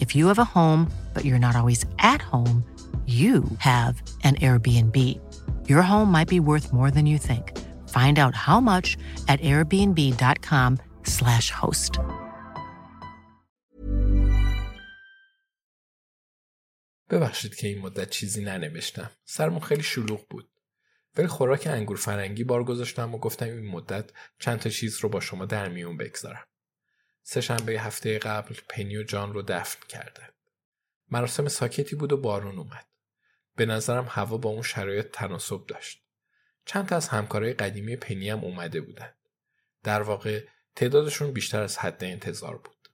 If you have a home, but you're not always at home, you have an Airbnb. Your home might be worth more than you think. Find out how much at airbnb.com/slash host. ببخشید که این مدت چیزی ننوشتم. سرمون خیلی شلوغ بود. ولی خوراک انگور فرنگی بار گذاشتم و گفتم این مدت چند تا چیز رو با شما در میون بگذارم. سه شنبه هفته قبل پنی جان رو دفن کردن. مراسم ساکتی بود و بارون اومد. به نظرم هوا با اون شرایط تناسب داشت. چند تا از همکارای قدیمی پنی هم اومده بودن. در واقع تعدادشون بیشتر از حد انتظار بود.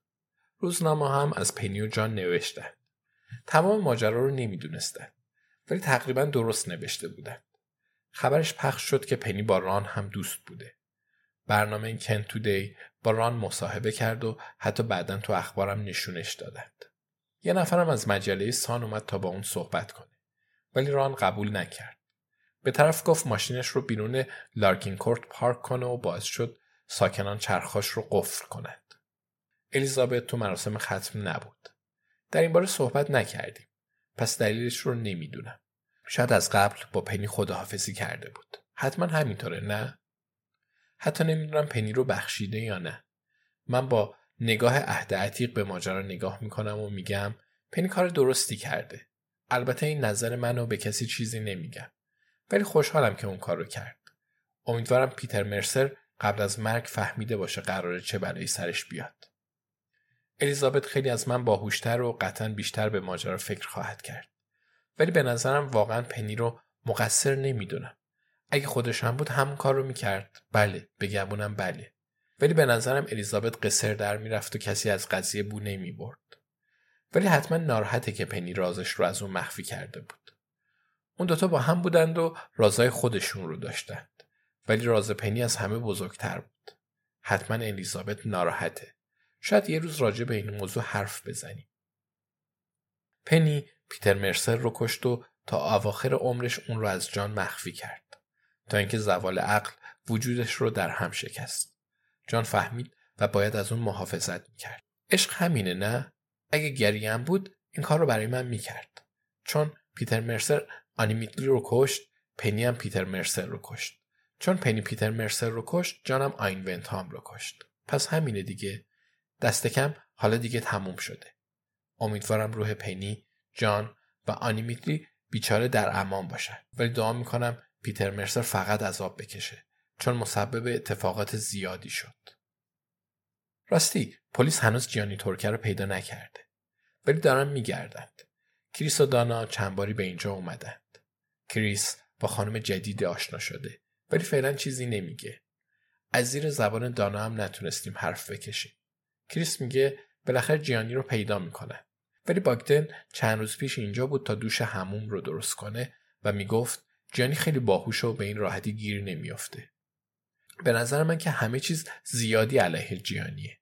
روزنامه هم از پنی و جان نوشتن. تمام ماجرا رو نمی‌دونستن. ولی تقریبا درست نوشته بودن. خبرش پخش شد که پنی با ران هم دوست بوده. برنامه کن تودی با ران مصاحبه کرد و حتی بعدا تو اخبارم نشونش دادند. یه نفرم از مجله سان اومد تا با اون صحبت کنه. ولی ران قبول نکرد. به طرف گفت ماشینش رو بیرون لارکین کورت پارک کنه و باعث شد ساکنان چرخاش رو قفل کنند. الیزابت تو مراسم ختم نبود. در این باره صحبت نکردیم. پس دلیلش رو نمی‌دونم. شاید از قبل با پنی خداحافظی کرده بود. حتما همینطوره نه؟ حتی نمی‌دونم پنی رو بخشیده یا نه. من با نگاه عهد عتیق به ماجرا نگاه می‌کنم و میگم پنی کار درستی کرده. البته این نظر منو به کسی چیزی نمیگم. ولی خوشحالم که اون کارو کرد. امیدوارم پیتر مرسر قبل از مرگ فهمیده باشه قراره چه بلایی سرش بیاد. الیزابت خیلی از من باهوشتر و قطعا بیشتر به ماجرا فکر خواهد کرد. ولی به نظرم واقعا پنی رو مقصر نمی‌دونم. اگه خودش هم بود همون کار رو می‌کرد. بله بگمونم بله. ولی به نظرم الیزابت قصر در می‌رفت و کسی از قضیه بو نمی‌برد. ولی حتما ناراحته که پنی رازش رو از اون مخفی کرده بود. اون دوتا با هم بودند و رازای خودشون رو داشتند. ولی راز پنی از همه بزرگتر بود. حتما الیزابت ناراحته. شاید یه روز راجع به این موضوع حرف بزنیم. پنی پیتر مرسر رو کشت و تا اواخر عمرش اون رو از جان مخفی کرد. تا اینکه زوال عقل وجودش رو در هم شکست. جان فهمید و باید از اون محافظت می‌کرد. عشق همینه نه؟ اگه گریم بود این کار رو برای من می‌کرد. چون پیتر مرسر آنیمیتلی رو کشت پنی هم پیتر مرسر رو کشت. چون پنی پیتر مرسر رو کشت جانم آین ونتام رو کشت. پس همینه دیگه. دست کم حالا دیگه تموم شده. امیدوارم روح پنی، جان و آنیمیتلی بیچاره در امان باشن. ولی دعا می‌کنم پیتر مرسر فقط عذاب بکشه. چون مسبب اتفاقات زیادی شد. راستی پلیس هنوز جیانی ترکه رو پیدا نکرده. ولی دارن میگردند. کریس و دانا چند باری به اینجا اومدند. کریس با خانم جدید آشنا شده ولی فعلا چیزی نمیگه. از زیر زبان دانا هم نتونستیم حرف بکشیم. کریس میگه بالاخره جیانی رو پیدا می‌کنن. ولی باگدن چند روز پیش اینجا بود تا دوش هموم رو درست کنه و می‌گفت جیانی خیلی باهوش و به این راحتی گیر نمیافته. به نظر من که همه چیز زیادی علیه جیانیه.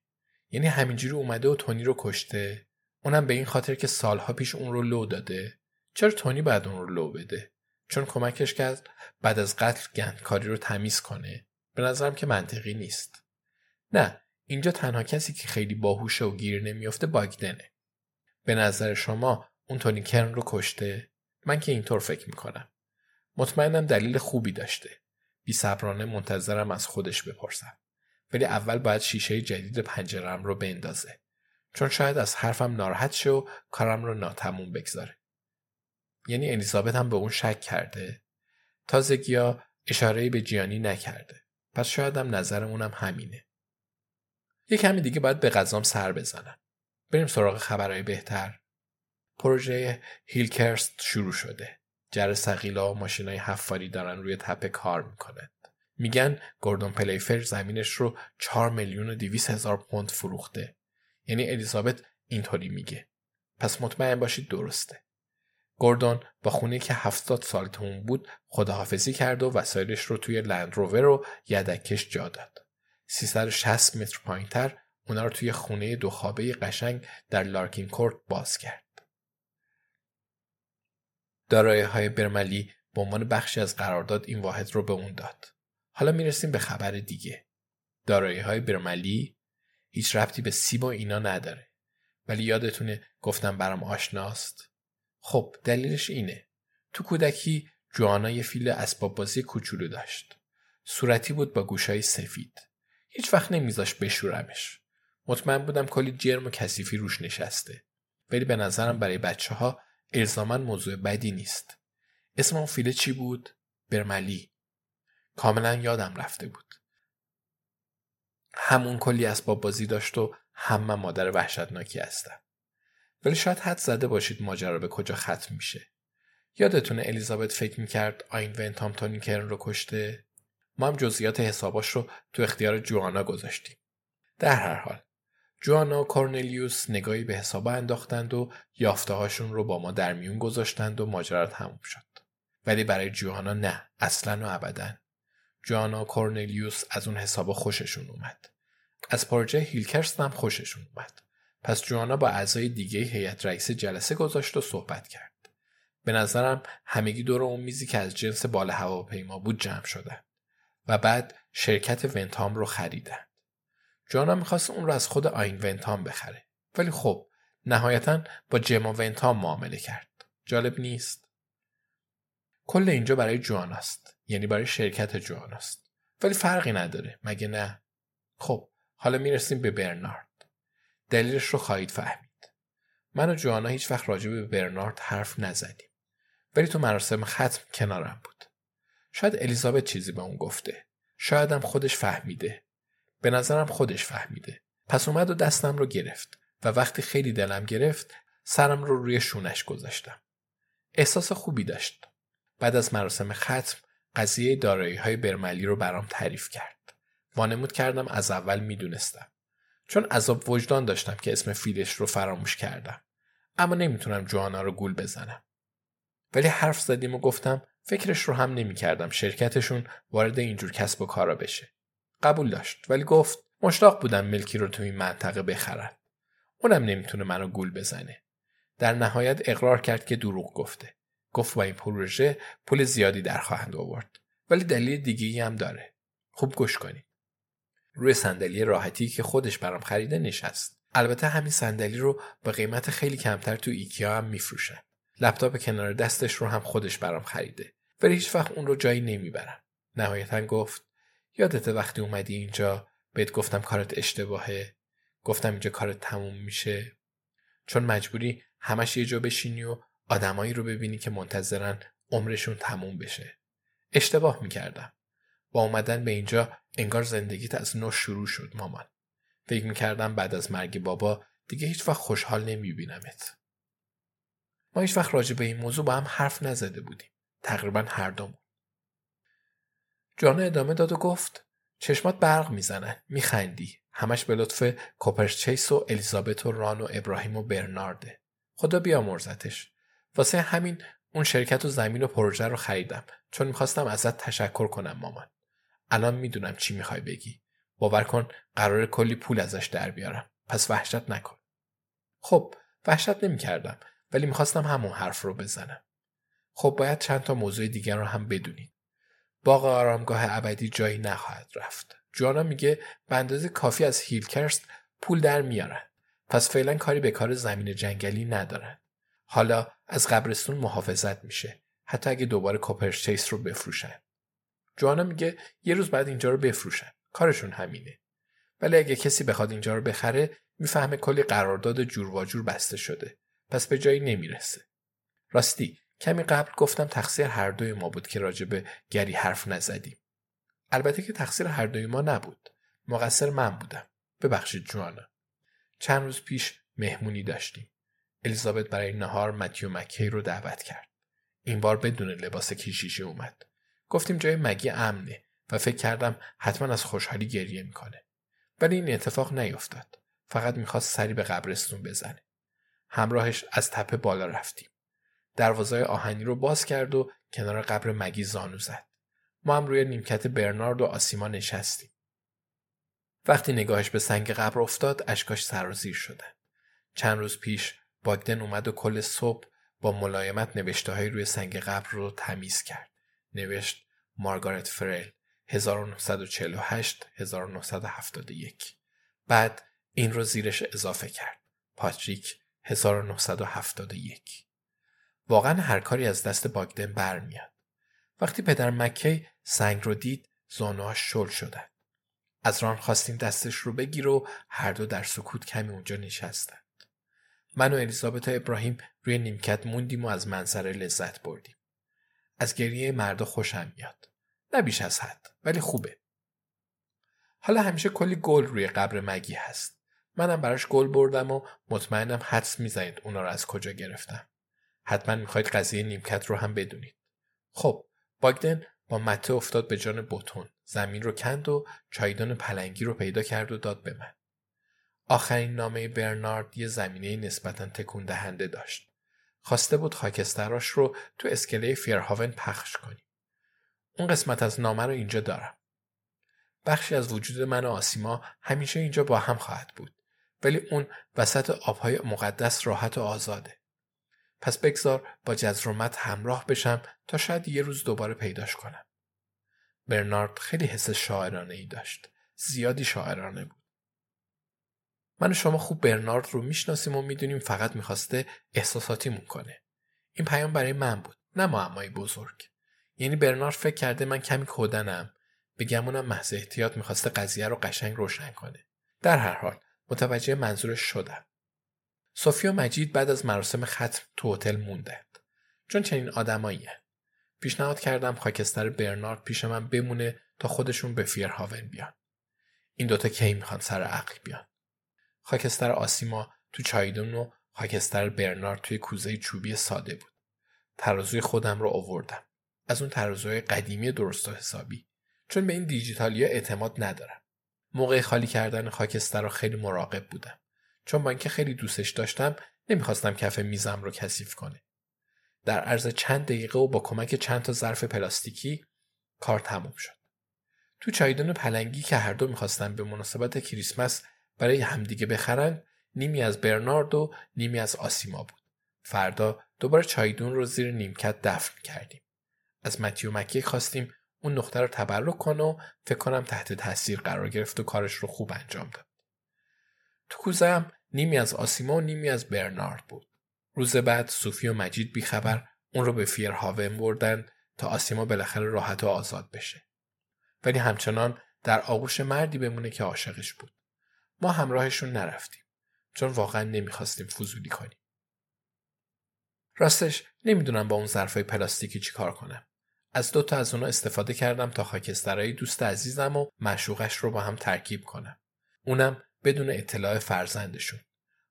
یعنی همینجوری اومده و تونی رو کشته. اونم به این خاطر که سالها پیش اون رو لو داده. چرا تونی بعد اون رو لو بده؟ چون کمکش کرد بعد از قتل گندکاری رو تمیز کنه. به نظرم که منطقی نیست. نه اینجا تنها کسی که خیلی باهوشه و گیر نمیافته باگدنه. به نظر شما اون تونی کرن رو کشته؟ من که اینطور فکر می‌کنم. مطمئنم دلیل خوبی داشته. بی صبرانه منتظرم از خودش بپرسم. ولی اول باید شیشه جدید پنجرم رو بندازه. چون شاید از حرفم ناراحت شه و کارم رو ناتموم بگذاره. یعنی الیزابت هم به اون شک کرده؟ تازگیا اشاره به جیانی نکرده. پس شاید هم نظر اونم همینه. یه کمی دیگه باید به غذام سر بزنم. بریم سراغ خبرهای بهتر. پروژه هیلکرست شروع شده. جر سقیلا و ماشینای حفاری دارن روی تپه کار می‌کنند میگن گوردون پلیفر زمینش رو 4 میلیون و 200 هزار پوند فروخته. یعنی الیزابت اینطوری میگه. پس مطمئن باشید درسته. گوردون با خونه که هفتاد سال تون بود خداحافظی کرد و وسایلش رو توی لندروور و یدکش جا داد. 360 متر پایینتر اونا رو توی خونه دو خوابه قشنگ در لارکین کورت باز کرد. دارایی های برملی به عنوان بخشی از قرارداد این واحد رو به اون داد. حالا می‌رسیم به خبر دیگه. دارایی های برملی هیچ ربطی به سیب و اینا نداره. ولی یادتونه گفتم برام آشناست. خب دلیلش اینه. تو کودکی جوانا یه فیل اسباب بازی کوچولو داشت. صورتی بود با گوشای سفید. هیچ وقت نمیذاش بشورمش. مطمئن بودم کلی جرم و کثیفی روش نشسته. ولی به نظرم برای بچه ها الزامن موضوع بدی نیست. اسم اون فیله چی بود؟ برملی. کاملا یادم رفته بود. همون کلی اسباب بازی داشت و هم مادر وحشتناکی هستم. ولی شاید حد زده باشید ماجرا به کجا ختم میشه. یادتونه الیزابت فکر می‌کرد آین ونتام تونی کرن رو کشته؟ ما هم جزئیات حساباش رو تو اختیار جوانا گذاشتیم. در هر حال جوانا و کورنلیوس نگاهی به حساب انداختند و یافته هاشون رو با ما در میون گذاشتند و ماجرا تموم شد. ولی برای جوانا نه اصلا و ابدا. جوانا و کورنلیوس از اون حساب خوششون اومد. از پروژه هیلکرست هم خوششون اومد. پس جوانا با اعضای دیگه هیئت رئیس جلسه گذاشت و صحبت کرد. به نظرم همگی دور اون میزی که از جنس بال هواپیما بود جمع شده و بعد شرکت ونتام رو خریدن. جانا می‌خواست اون رو از خود آین ونتام بخره. ولی خب نهایتا با جما ونتام معامله کرد. جالب نیست. کل اینجا برای جواناست یعنی برای شرکت جواناست ولی فرقی نداره. مگه نه؟ خب حالا می‌رسیم به برنارد. دلیلش رو خواهید فهمید. من و جوانا هیچ وقت راجع به برنارد حرف نزدیم. ولی تو مراسم ختم کنارم بود. شاید الیزابت چیزی به اون گفته. شایدم خودش فهمیده. به نظرم خودش فهمیده. پس اومد و دستم رو گرفت و وقتی خیلی دلم گرفت سرم رو روی شونش گذاشتم. احساس خوبی داشت. بعد از مراسم ختم قضیه دارایی های برملی رو برام تعریف کرد. وانمود کردم از اول می‌دونستم. چون عذاب وجدان داشتم که اسم فیلش رو فراموش کردم. اما نمی‌تونم جوانا رو گول بزنم. ولی حرف زدیم و گفتم فکرش رو هم نمی‌کردم شرکتشون وارد اینجور کسب و کارا بشه. قبول داشت ولی گفت مشتاق بودم ملکی رو تو این منطقه بخرن اونم نمی‌تونه منو گول بزنه. در نهایت اقرار کرد که دروغ گفته. گفت با این پروژه پول زیادی در خواهند آورد. ولی دلیل دیگه هم داره. خوب گوش کنید. روی صندلی راحتی که خودش برام خریده نشست. البته همین صندلی رو با قیمت خیلی کمتر تو ایکیا هم میفروشن. لپتاپ کنار دستش رو هم خودش برام خریده. ولی هیچ وقت اون رو جایی نمی‌برم. نهایتا گفت یادت وقتی اومدی اینجا بهت گفتم کارت اشتباهه؟ گفتم اینجا کارت تموم میشه. چون مجبوری همش یه جا بشینی و آدمایی رو ببینی که منتظرن عمرشون تموم بشه. اشتباه می‌کردم. با اومدن به اینجا انگار زندگیت از نو شروع شد مامان. فکر می‌کردم بعد از مرگ بابا دیگه هیچ وقت خوشحال نمیبینمت. ما هیچ وقت راجع به این موضوع با هم حرف نزده بودیم. تقریبا هر دومون. جانا ادامه داد و گفت چشمات برق می‌زنن میخندی. همش به لطف کوپرچیس و الیزابت و ران و ابراهیم و برنارده. خدا بیامرزتش. واسه همین اون شرکت و زمین و پروژه رو خریدم. چون می‌خواستم ازت تشکر کنم مامان. الان می‌دونم چی می‌خوای بگی. باور کن قرار کلی پول ازش در بیارم. پس وحشت نکن. خب وحشت نمی‌کردم ولی می‌خواستم همون حرف رو بزنم. خب باید چند تا موضوع دیگر رو هم بدونید باغ آرامگاه ابدی جایی نخواهد رفت. جوانا میگه به اندازه کافی از هیلکرست پول در میارن. پس فعلا کاری به کار زمین جنگلی ندارن. حالا از قبرستون محافظت میشه. حتی اگه دوباره کوپرچیس رو بفروشن. جوانا میگه یه روز بعد اینجا رو بفروشن. کارشون همینه. ولی اگه کسی بخواد اینجا رو بخره می‌فهمه کلی قرارداد جور و جور بسته شده. پس به جایی نمی‌رسه. راستی کمی قبل گفتم تقصیر هر دوی ما بود که راجع به گری حرف نزدیم. البته که تقصیر هر دوی ما نبود. مقصر من بودم. ببخشید جوانا. چند روز پیش مهمونی داشتیم. الیزابت برای نهار متیو مکی رو دعوت کرد. این بار بدون لباس کیشیشی اومد. گفتیم جای مگی امنه و فکر کردم حتما از خوشحالی گریه می‌کنه. ولی این اتفاق نیفتاد. فقط می‌خواست سری به قبرستون بزنه. همراهش از تپه بالا رفتیم. دروازه آهنی رو باز کرد و کنار قبر مگی زانو زد. ما هم روی نیمکت برنارد و آسیما نشستیم. وقتی نگاهش به سنگ قبر افتاد اشکاش سرازیر شدن. چند روز پیش باگدن اومد و کل صبح با ملایمت نوشته های روی سنگ قبر رو تمیز کرد. نوشت مارگارت فرل 1948 1971 بعد این رو زیرش اضافه کرد. پاتریک 1971 واقعا هر کاری از دست باگدن برمیاد. وقتی پدر مکی سنگ رو دید زانوهاش شل شدن از ران خواستیم دستش رو بگیر و هر دو در سکوت کمی اونجا نشستند. من و الیزابت و ابراهیم روی نیمکت موندیم و از منظره لذت بردیم. از گریه مردا خوشم میاد. نه بیش از حد ولی خوبه. حالا همیشه کلی گل روی قبر مگی هست. منم براش گل بردم و مطمئنم حدس می‌زنید اونا رو از کجا گرفتم. حتما می‌خواید قضیه نیمکت رو هم بدونید. خب باگدن با مته افتاد به جان بوتون. زمین رو کند و چایدان پلنگی رو پیدا کرد و داد به من. آخرین نامه برنارد یه زمینه نسبتا تکون دهنده داشت. خواسته بود خاکستراش رو تو اسکله فیرهاون پخش کنیم. اون قسمت از نامه رو اینجا دارم. بخشی از وجود من و آسیما همیشه اینجا با هم خواهد بود. ولی اون وسط آبهای مقدس راحت و آزاده. پس بگذار با جزرومت همراه بشم تا شاید یه روز دوباره پیداش کنم. برنارد خیلی حس شاعرانه ای داشت. زیادی شاعرانه بود. من و شما خوب برنارد رو می‌شناسیم و می‌دونیم فقط می‌خواسته احساساتیمون کنه. این پیام برای من بود. نه معمایی بزرگ. یعنی برنارد فکر کرده من کمی کودنم بگمونم محض احتیاط می‌خواسته قضیه رو قشنگ روشن کنه. در هر حال متوجه منظورش شدم. صوفی و مجید بعد از مراسم ختم تو هتل موندند چون چنین آدمایی پیشنهاد کردم خاکستر برنارد پیش من بمونه تا خودشون به فیرهاون بیان. این دوتا کی می‌خوان سر عقل بیان؟ خاکستر آسیما تو چایدون و خاکستر برنارد توی کوزه چوبی ساده بود. ترازوی خودم رو آوردم. از اون ترازوی قدیمی درست و حسابی. چون به این دیجیتالیا اعتماد ندارم. موقع خالی کردن خاکستر رو خیلی مراقب بودم. چون با اینکه خیلی دوستش داشتم نمی‌خواستم کف میزم رو کثیف کنه. در عرض چند دقیقه و با کمک چند تا ظرف پلاستیکی کار تموم شد. تو چایدون پلنگی که هر دو می‌خواستن به مناسبت کریسمس برای همدیگه بخرن نیمی از برنارد و نیمی از آسیما بود. فردا دوباره چایدون رو زیر نیمکت دفن کردیم. از متیو مکی خواستیم اون نقطه رو تبرک کنه و فکر کنم تحت تاثیر قرار گرفت و کارش رو خوب انجام داد. تو کوزم نیمی از آسیما و نیمی از برنارد بود. روز بعد صوفی و مجید بیخبر اون رو به فیرهاون بردن تا آسیما بالاخره راحت و آزاد بشه. ولی همچنان در آغوش مردی بمونه که عاشقش بود. ما همراهشون نرفتیم چون واقعا نمی‌خواستیم فضولی کنیم. راستش نمی‌دونم با اون ظرفای پلاستیکی چیکار کنم. از دو تا از اونا استفاده کردم تا خاکسترهای دوست عزیزم و مشوقش رو با هم ترکیب کنم. اونم بدون اطلاع فرزندشون.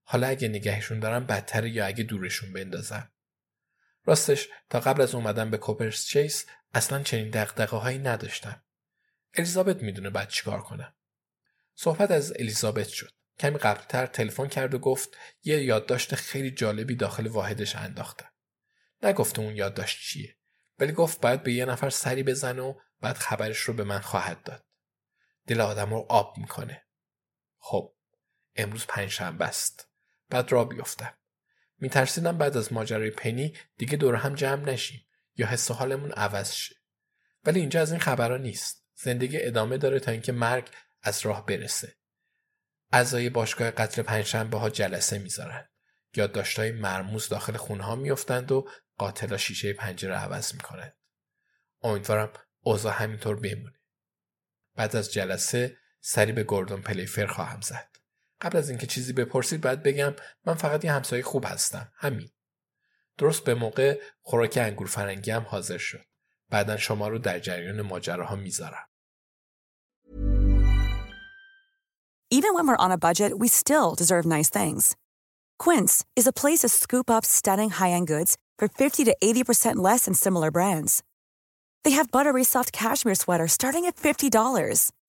حالا اگه نگهشون دارم بدتر یا اگه دورشون بندازم. راستش تا قبل از اومدن به کوپرس چیس اصلا چنین دقدقه هایی نداشتم. الیزابت می‌دونه بعد چیکار کنم. صحبت از الیزابت شد. کمی قبلتر تلفن کرد و گفت یه یادداشت خیلی جالبی داخل واحدش انداختم. نگفته اون یادداشت چیه. ولی گفت باید به یه نفر سری بزنه و بعد خبرش رو به من خواهد داد. دل آدم رو آب می‌کنه. خب امروز پنجشنبه است. بعد را بیفتم میترسیدم بعد از ماجرای پنی دیگه دور هم جمع نشیم یا حس حالمون عوض شه. ولی اینجا از این خبرها نیست. زندگی ادامه داره تا اینکه مرگ از راه برسه. اعضای باشگاه قتل پنجشنبه ها جلسه می‌ذارن. یادداشتهای مرموز داخل خونه ها میفتند و قاتلا شیشه پنجره عوض می‌کنند. امیدوارم اوضاع همینطور بمونه. بعد از جلسه سری به گوردون پلیفر خواهم زد قبل از اینکه چیزی بپرسید باید بگم من فقط یه همسایه خوب هستم همین درست به موقع خوراک انگور فرنگی هم حاضر شد بعدا شما رو در جریان ماجراها می‌ذارم Even when we're on a budget, we still deserve nice things. Quince is a place to scoop up stunning high-end goods for 50 to 80% less than similar brands. They have buttery soft cashmere sweaters starting at $50,